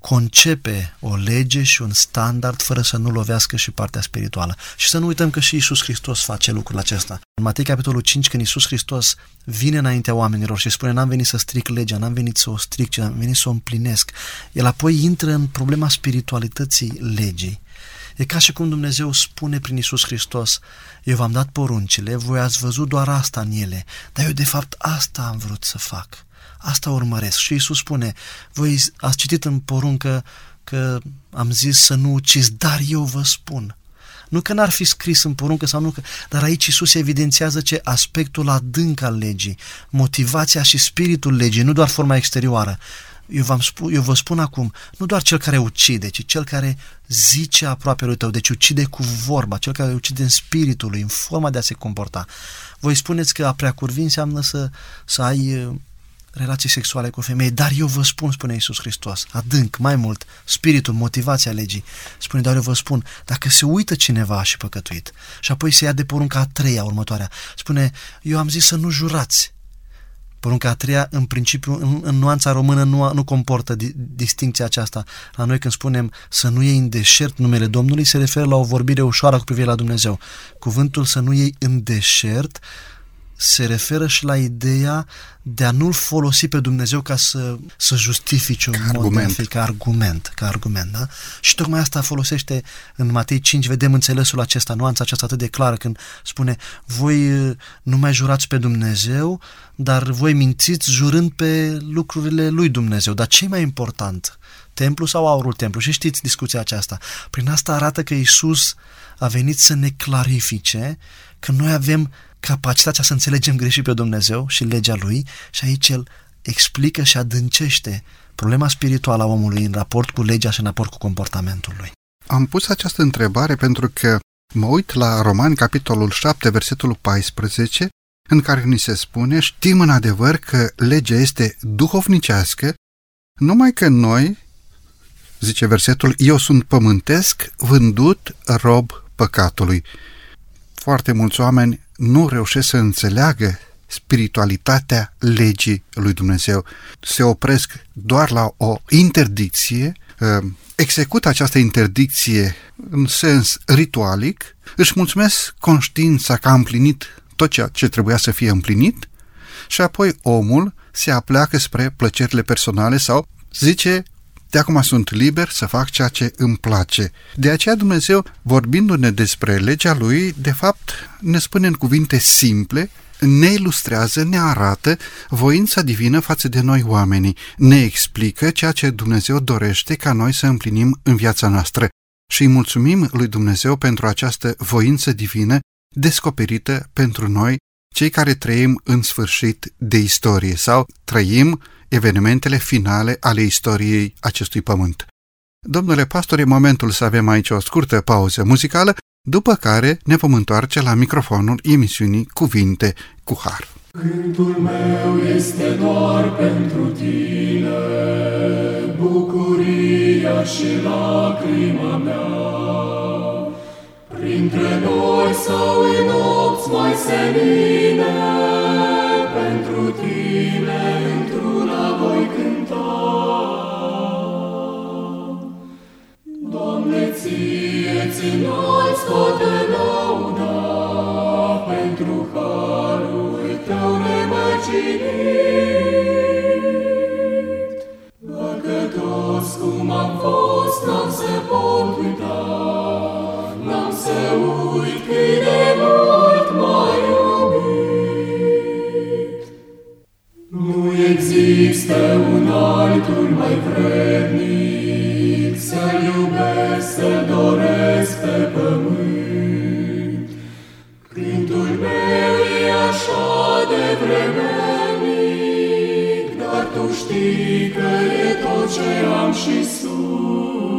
concepe o lege și un standard fără să nu lovească și partea spirituală. Și să nu uităm că și Isus Hristos face lucrul acesta. În Matei capitolul 5, când Isus Hristos vine înaintea oamenilor și spune n-am venit să stric legea, n-am venit să o stric, ci am venit să o împlinesc, el apoi intră în problema spiritualității legii. E ca și cum Dumnezeu spune prin Isus Hristos, eu v-am dat poruncile, voi ați văzut doar asta în ele, dar eu de fapt asta am vrut să fac. Asta urmăresc. Și Isus spune, voi ați citit în poruncă că am zis să nu uciți, dar eu vă spun. Nu că n-ar fi scris în poruncă sau nu, că, dar aici Isus evidențiază ce aspectul adânc al legii, motivația și spiritul legii, nu doar forma exterioară. Eu, v-am spun, eu vă spun acum, nu doar cel care ucide, ci cel care zice aproape lui tău, deci ucide cu vorba, cel care ucide în spiritul lui, în forma de a se comporta. Voi spuneți că a preacurvi înseamnă să, să ai relații sexuale cu femei, dar eu vă spun, spune Iisus Hristos, adânc, mai mult, spiritul, motivația legii. Spune, dar eu vă spun, dacă se uită cineva și păcătuit, și apoi se ia de porunca a treia, următoarea, spune, eu am zis să nu jurați. Porunca a treia, în principiu, în, în nuanța română, nu, nu comportă di, distinția aceasta. La noi când spunem să nu iei în deșert numele Domnului, se referă la o vorbire ușoară cu privire la Dumnezeu. Cuvântul să nu iei în deșert se referă și la ideea de a nu-L folosi pe Dumnezeu ca să, să justifici un ca argument. Fi, ca argument. Ca argument da? Și tocmai asta folosește în Matei 5, vedem înțelesul acesta, nuanța aceasta atât de clară când spune voi uh, nu mai jurați pe Dumnezeu, dar voi mințiți jurând pe lucrurile lui Dumnezeu. Dar ce mai important? Templu sau aurul templu? Și știți discuția aceasta. Prin asta arată că Isus a venit să ne clarifice că noi avem capacitatea să înțelegem greșit pe Dumnezeu și legea Lui și aici El explică și adâncește problema spirituală a omului în raport cu legea și în raport cu comportamentul lui. Am pus această întrebare pentru că mă uit la Romani, capitolul 7, versetul 14, în care ni se spune, știm în adevăr că legea este duhovnicească, numai că noi, zice versetul, eu sunt pământesc, vândut rob păcatului. Foarte mulți oameni nu reușesc să înțeleagă spiritualitatea legii lui Dumnezeu. Se opresc doar la o interdicție, uh, execută această interdicție în sens ritualic, își mulțumesc conștiința că a împlinit tot ceea ce trebuia să fie împlinit și apoi omul se apleacă spre plăcerile personale sau zice de acum sunt liber să fac ceea ce îmi place. De aceea Dumnezeu, vorbindu-ne despre legea Lui, de fapt ne spune în cuvinte simple, ne ilustrează, ne arată voința divină față de noi oamenii, ne explică ceea ce Dumnezeu dorește ca noi să împlinim în viața noastră. Și îi mulțumim lui Dumnezeu pentru această voință divină descoperită pentru noi, cei care trăim în sfârșit de istorie sau trăim evenimentele finale ale istoriei acestui pământ. Domnule pastor, e momentul să avem aici o scurtă pauză muzicală, după care ne vom întoarce la microfonul emisiunii Cuvinte cu Har. Cântul meu este doar pentru tine, bucuria și lacrima mea. Printre noi sau în nopți mai senine, pentru tine într-una voi cânta. Doamne, ție-ți înalți toate lauda, pentru harul tău nemărginit. Păcătos cum am fost, n-am să pot uita, n-am să uit cât de mult m-ai iubit. Nu există un altul mai vrednic să-L iubesc, să-L doresc pe pământ. Cântul meu e așa de vremelnic, dar tu știi că e tot ce am și sunt.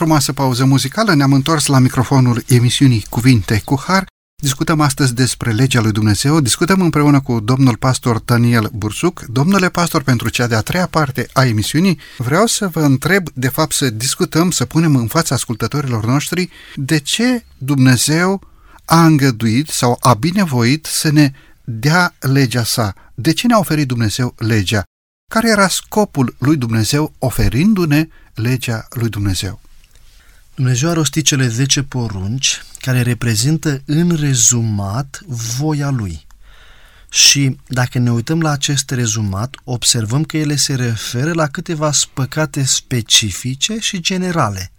Frumoasă pauză muzicală ne-am întors la microfonul emisiunii Cuvinte cu Har. Discutăm astăzi despre legea lui Dumnezeu, discutăm împreună cu domnul pastor Daniel Bursuc. Domnule pastor, pentru cea de-a treia parte a emisiunii, vreau să vă întreb, de fapt să discutăm, să punem în fața ascultătorilor noștri, de ce Dumnezeu a îngăduit sau a binevoit să ne dea legea sa. De ce ne-a oferit Dumnezeu legea? Care era scopul lui Dumnezeu oferindu-ne legea lui Dumnezeu? Dumnezeu a rostit cele 10 porunci care reprezintă în rezumat voia lui. Și dacă ne uităm la acest rezumat, observăm că ele se referă la câteva spăcate specifice și generale.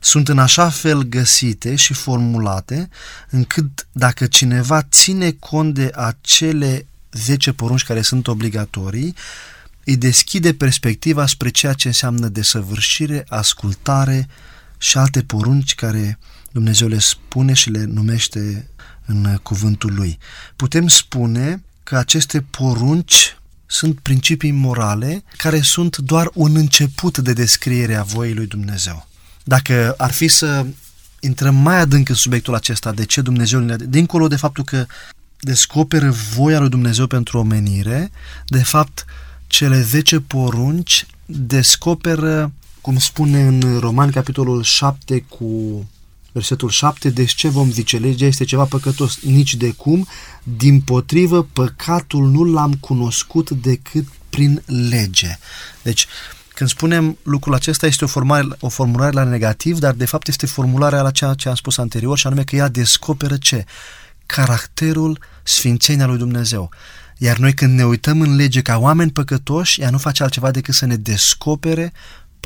Sunt în așa fel găsite și formulate încât dacă cineva ține cont de acele 10 porunci care sunt obligatorii, îi deschide perspectiva spre ceea ce înseamnă desăvârșire, ascultare și alte porunci care Dumnezeu le spune și le numește în cuvântul lui. Putem spune că aceste porunci sunt principii morale care sunt doar un început de descriere a voii lui Dumnezeu. Dacă ar fi să intrăm mai adânc în subiectul acesta, de ce Dumnezeu ne dincolo de faptul că descoperă voia lui Dumnezeu pentru omenire, de fapt, cele 10 porunci descoperă, cum spune în Roman, capitolul 7 cu versetul 7, deci ce vom zice? Legea este ceva păcătos, nici de cum, din potrivă, păcatul nu l-am cunoscut decât prin lege. Deci, când spunem lucrul acesta, este o, formare, o formulare la negativ, dar de fapt este formularea la ceea ce am spus anterior, și anume că ea descoperă ce? Caracterul sfințenia lui Dumnezeu. Iar noi când ne uităm în lege ca oameni păcătoși, ea nu face altceva decât să ne descopere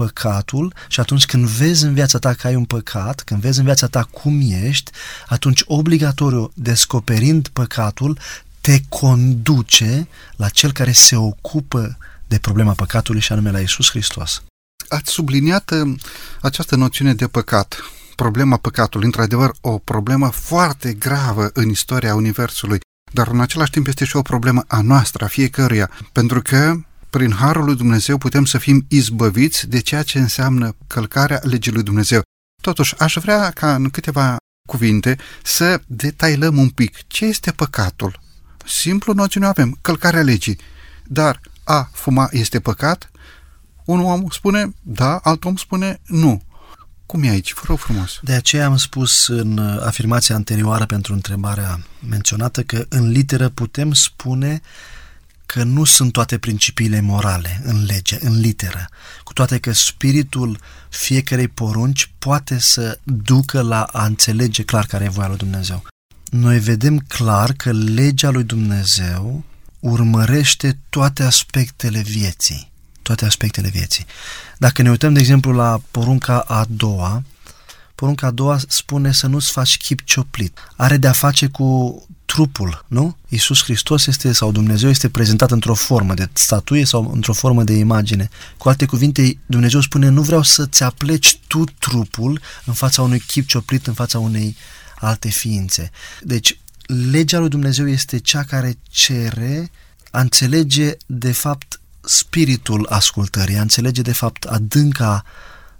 păcatul și atunci când vezi în viața ta că ai un păcat, când vezi în viața ta cum ești, atunci obligatoriu, descoperind păcatul, te conduce la cel care se ocupă de problema păcatului și anume la Isus Hristos. ați subliniat uh, această noțiune de păcat, problema păcatului, într-adevăr o problemă foarte gravă în istoria Universului, dar în același timp este și o problemă a noastră, a fiecăruia, pentru că prin Harul lui Dumnezeu putem să fim izbăviți de ceea ce înseamnă călcarea legii lui Dumnezeu. Totuși, aș vrea ca în câteva cuvinte să detailăm un pic ce este păcatul. Simplu noțiune avem, călcarea legii. Dar a fuma este păcat? Un om spune da, alt om spune nu. Cum e aici? Vă rog frumos. De aceea am spus în afirmația anterioară pentru întrebarea menționată că în literă putem spune că nu sunt toate principiile morale în lege, în literă, cu toate că spiritul fiecarei porunci poate să ducă la a înțelege clar care e voia lui Dumnezeu. Noi vedem clar că legea lui Dumnezeu urmărește toate aspectele vieții. Toate aspectele vieții. Dacă ne uităm, de exemplu, la porunca a doua, porunca a doua spune să nu-ți faci chip cioplit. Are de-a face cu trupul, nu? Iisus Hristos este, sau Dumnezeu este prezentat într-o formă de statuie sau într-o formă de imagine. Cu alte cuvinte, Dumnezeu spune, nu vreau să-ți apleci tu trupul în fața unui chip cioplit, în fața unei alte ființe. Deci, legea lui Dumnezeu este cea care cere a înțelege, de fapt, spiritul ascultării, a înțelege, de fapt, adânca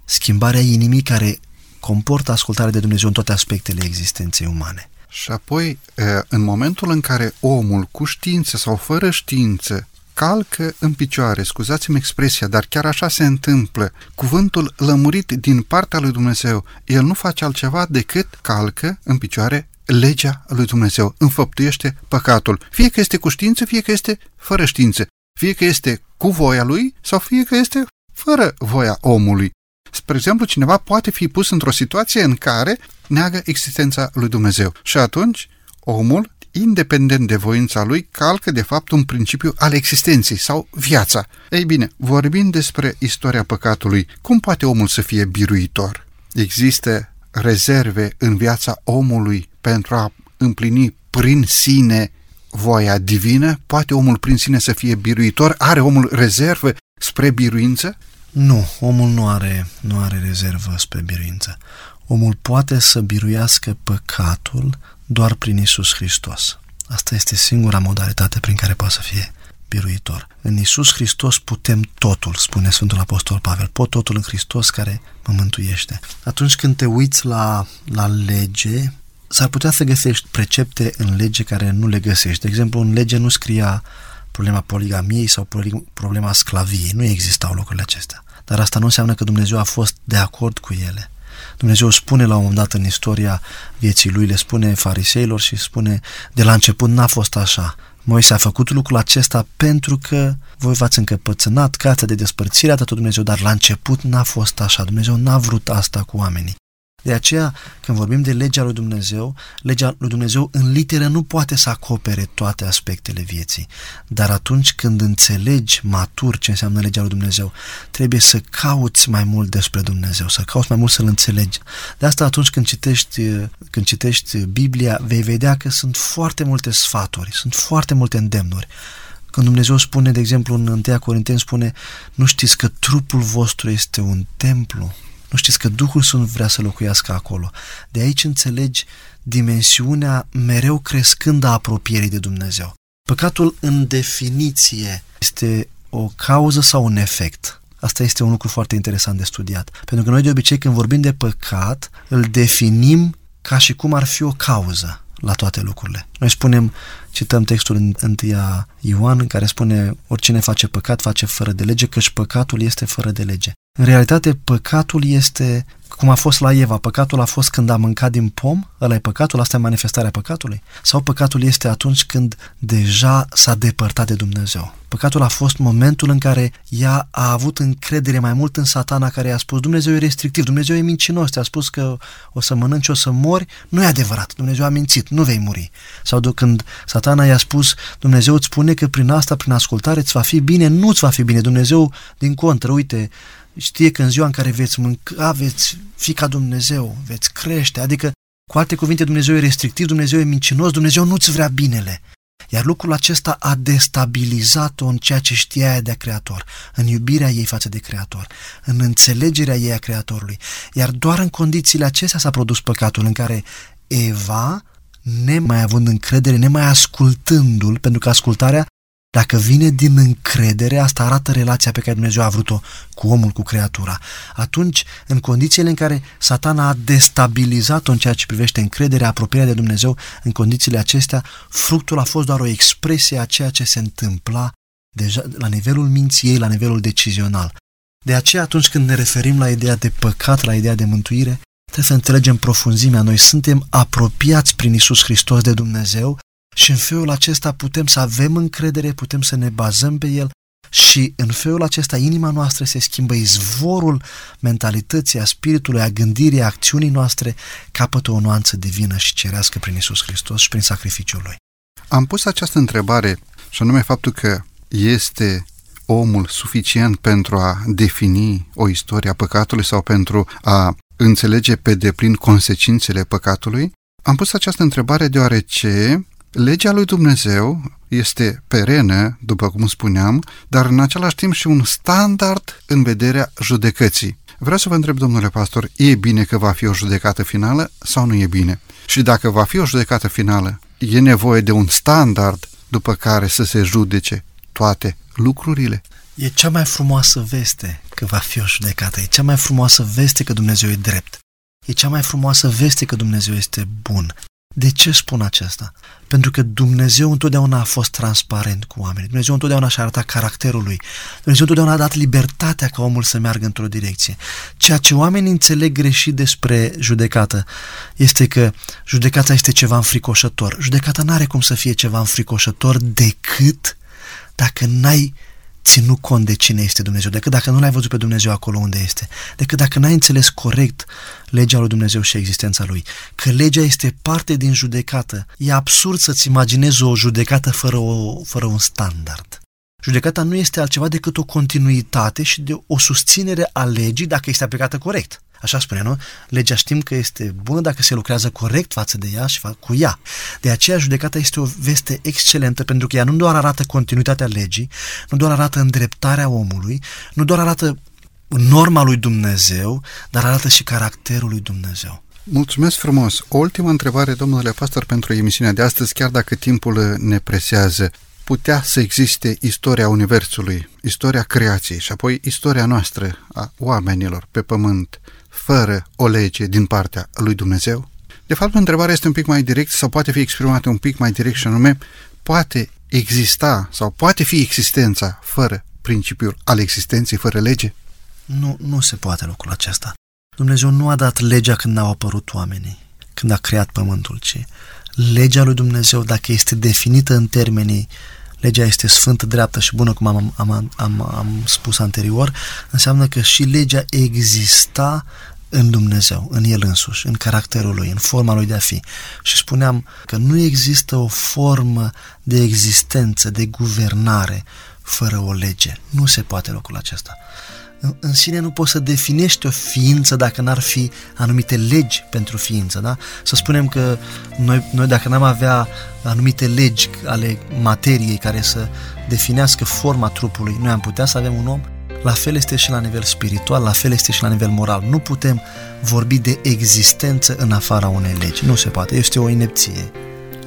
schimbarea inimii care comportă ascultarea de Dumnezeu în toate aspectele existenței umane. Și apoi, în momentul în care omul, cu știință sau fără știință, calcă în picioare, scuzați-mi expresia, dar chiar așa se întâmplă, cuvântul lămurit din partea lui Dumnezeu, el nu face altceva decât calcă în picioare legea lui Dumnezeu, înfăptuiește păcatul, fie că este cu știință, fie că este fără știință, fie că este cu voia lui sau fie că este fără voia omului. Spre exemplu, cineva poate fi pus într-o situație în care neagă existența lui Dumnezeu. Și atunci, omul, independent de voința lui, calcă de fapt un principiu al existenței sau viața. Ei bine, vorbind despre istoria păcatului, cum poate omul să fie biruitor? Există rezerve în viața omului pentru a împlini prin sine voia divină? Poate omul prin sine să fie biruitor? Are omul rezervă spre biruință? Nu, omul nu are, nu are rezervă spre biruință. Omul poate să biruiască păcatul doar prin Isus Hristos. Asta este singura modalitate prin care poate să fie biruitor. În Isus Hristos putem totul, spune Sfântul Apostol Pavel. Pot totul în Hristos care mă mântuiește. Atunci când te uiți la, la lege, s-ar putea să găsești precepte în lege care nu le găsești. De exemplu, în lege nu scria problema poligamiei sau problema sclaviei. Nu existau lucrurile acestea. Dar asta nu înseamnă că Dumnezeu a fost de acord cu ele. Dumnezeu spune la un moment dat în istoria vieții lui, le spune fariseilor și spune de la început n-a fost așa. Moise a făcut lucrul acesta pentru că voi v-ați încăpățânat cața de despărțire a Dumnezeu, dar la început n-a fost așa. Dumnezeu n-a vrut asta cu oamenii. De aceea, când vorbim de legea lui Dumnezeu, legea lui Dumnezeu în literă nu poate să acopere toate aspectele vieții. Dar atunci când înțelegi matur ce înseamnă legea lui Dumnezeu, trebuie să cauți mai mult despre Dumnezeu, să cauți mai mult să-L înțelegi. De asta atunci când citești, când citești Biblia, vei vedea că sunt foarte multe sfaturi, sunt foarte multe îndemnuri. Când Dumnezeu spune, de exemplu, în 1 Corinteni spune, nu știți că trupul vostru este un templu nu știți că Duhul Sfânt vrea să locuiască acolo. De aici înțelegi dimensiunea mereu crescând a apropierii de Dumnezeu. Păcatul în definiție este o cauză sau un efect. Asta este un lucru foarte interesant de studiat. Pentru că noi de obicei când vorbim de păcat, îl definim ca și cum ar fi o cauză la toate lucrurile. Noi spunem, cităm textul în 1 Ioan în care spune oricine face păcat face fără de lege, căci păcatul este fără de lege. În realitate, păcatul este cum a fost la Eva. Păcatul a fost când a mâncat din pom? Ăla e păcatul? Asta e manifestarea păcatului? Sau păcatul este atunci când deja s-a depărtat de Dumnezeu? Păcatul a fost momentul în care ea a avut încredere mai mult în satana care i-a spus Dumnezeu e restrictiv, Dumnezeu e mincinos, te-a spus că o să mănânci, o să mori. Nu e adevărat, Dumnezeu a mințit, nu vei muri. Sau când satana i-a spus Dumnezeu îți spune că prin asta, prin ascultare, îți va fi bine, nu îți va fi bine. Dumnezeu, din contră, uite, știe că în ziua în care veți mânca, veți fi ca Dumnezeu, veți crește, adică, cu alte cuvinte, Dumnezeu e restrictiv, Dumnezeu e mincinos, Dumnezeu nu-ți vrea binele. Iar lucrul acesta a destabilizat-o în ceea ce știa ea de Creator, în iubirea ei față de Creator, în înțelegerea ei a Creatorului. Iar doar în condițiile acestea s-a produs păcatul în care Eva, nemai având încredere, nemai ascultându-l, pentru că ascultarea dacă vine din încredere, asta arată relația pe care Dumnezeu a vrut-o cu omul, cu creatura. Atunci, în condițiile în care satana a destabilizat-o în ceea ce privește încrederea, apropierea de Dumnezeu, în condițiile acestea, fructul a fost doar o expresie a ceea ce se întâmpla deja la nivelul minții ei, la nivelul decizional. De aceea, atunci când ne referim la ideea de păcat, la ideea de mântuire, trebuie să înțelegem profunzimea. Noi suntem apropiați prin Isus Hristos de Dumnezeu și în felul acesta putem să avem încredere, putem să ne bazăm pe El și în felul acesta inima noastră se schimbă, izvorul mentalității, a spiritului, a gândirii, a acțiunii noastre capătă o nuanță divină și cerească prin Isus Hristos și prin sacrificiul Lui. Am pus această întrebare și anume faptul că este omul suficient pentru a defini o istorie a păcatului sau pentru a înțelege pe deplin consecințele păcatului? Am pus această întrebare deoarece Legea lui Dumnezeu este perenă, după cum spuneam, dar în același timp și un standard în vederea judecății. Vreau să vă întreb, domnule pastor, e bine că va fi o judecată finală sau nu e bine? Și dacă va fi o judecată finală, e nevoie de un standard după care să se judece toate lucrurile? E cea mai frumoasă veste că va fi o judecată, e cea mai frumoasă veste că Dumnezeu e drept. E cea mai frumoasă veste că Dumnezeu este bun. De ce spun aceasta? Pentru că Dumnezeu întotdeauna a fost transparent cu oamenii. Dumnezeu întotdeauna și-a arătat caracterul lui. Dumnezeu întotdeauna a dat libertatea ca omul să meargă într-o direcție. Ceea ce oamenii înțeleg greșit despre judecată este că judecata este ceva înfricoșător. Judecata nu are cum să fie ceva înfricoșător decât dacă n-ai ținut cont de cine este Dumnezeu, decât dacă nu l-ai văzut pe Dumnezeu acolo unde este, decât dacă n-ai înțeles corect legea lui Dumnezeu și existența lui, că legea este parte din judecată. E absurd să-ți imaginezi o judecată fără, o, fără un standard. Judecata nu este altceva decât o continuitate și de o susținere a legii dacă este aplicată corect. Așa spune, nu? Legea știm că este bună dacă se lucrează corect față de ea și cu ea. De aceea judecata este o veste excelentă pentru că ea nu doar arată continuitatea legii, nu doar arată îndreptarea omului, nu doar arată norma lui Dumnezeu, dar arată și caracterul lui Dumnezeu. Mulțumesc frumos! O ultimă întrebare, domnule pastor, pentru emisiunea de astăzi, chiar dacă timpul ne presează. Putea să existe istoria Universului, istoria creației și apoi istoria noastră a oamenilor pe pământ fără o lege din partea lui Dumnezeu? De fapt, întrebarea este un pic mai direct sau poate fi exprimată un pic mai direct și anume, poate exista sau poate fi existența fără principiul al existenței, fără lege? Nu, nu se poate lucrul acesta. Dumnezeu nu a dat legea când au apărut oamenii, când a creat pământul, ci legea lui Dumnezeu, dacă este definită în termenii legea este sfântă, dreaptă și bună, cum am, am, am, am spus anterior, înseamnă că și legea exista în Dumnezeu, în El însuși, în caracterul Lui, în forma Lui de a fi. Și spuneam că nu există o formă de existență, de guvernare, fără o lege. Nu se poate lucrul acesta în sine nu poți să definești o ființă dacă n-ar fi anumite legi pentru ființă, da? Să spunem că noi, noi dacă n-am avea anumite legi ale materiei care să definească forma trupului, noi am putea să avem un om? La fel este și la nivel spiritual, la fel este și la nivel moral. Nu putem vorbi de existență în afara unei legi. Nu se poate. Este o inepție.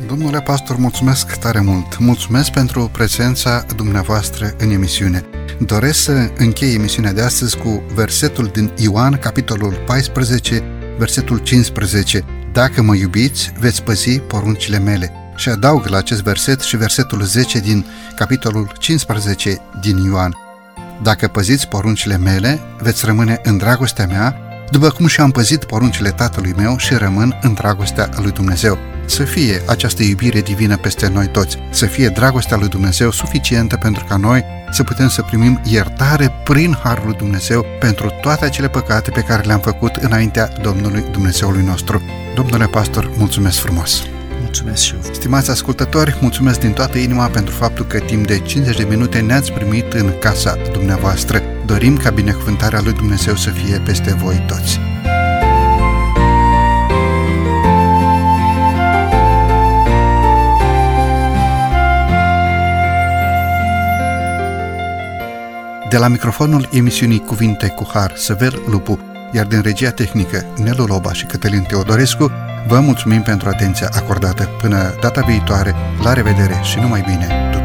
Domnule pastor, mulțumesc tare mult. Mulțumesc pentru prezența dumneavoastră în emisiune. Doresc să închei emisiunea de astăzi cu versetul din Ioan, capitolul 14, versetul 15. Dacă mă iubiți, veți păzi poruncile mele. Și adaug la acest verset și versetul 10 din capitolul 15 din Ioan. Dacă păziți poruncile mele, veți rămâne în dragostea mea, după cum și-am păzit poruncile tatălui meu și rămân în dragostea lui Dumnezeu. Să fie această iubire divină peste noi toți, să fie dragostea lui Dumnezeu suficientă pentru ca noi să putem să primim iertare prin Harul lui Dumnezeu pentru toate acele păcate pe care le-am făcut înaintea Domnului Dumnezeului nostru. Domnule pastor, mulțumesc frumos! Mulțumesc și eu. Stimați ascultători, mulțumesc din toată inima pentru faptul că timp de 50 de minute ne-ați primit în casa dumneavoastră. Dorim ca binecuvântarea lui Dumnezeu să fie peste voi toți. De la microfonul emisiunii Cuvinte cu Har, Săvel Lupu, iar din regia tehnică Nelu Loba și Cătălin Teodorescu, vă mulțumim pentru atenția acordată. Până data viitoare, la revedere și numai bine tuturor!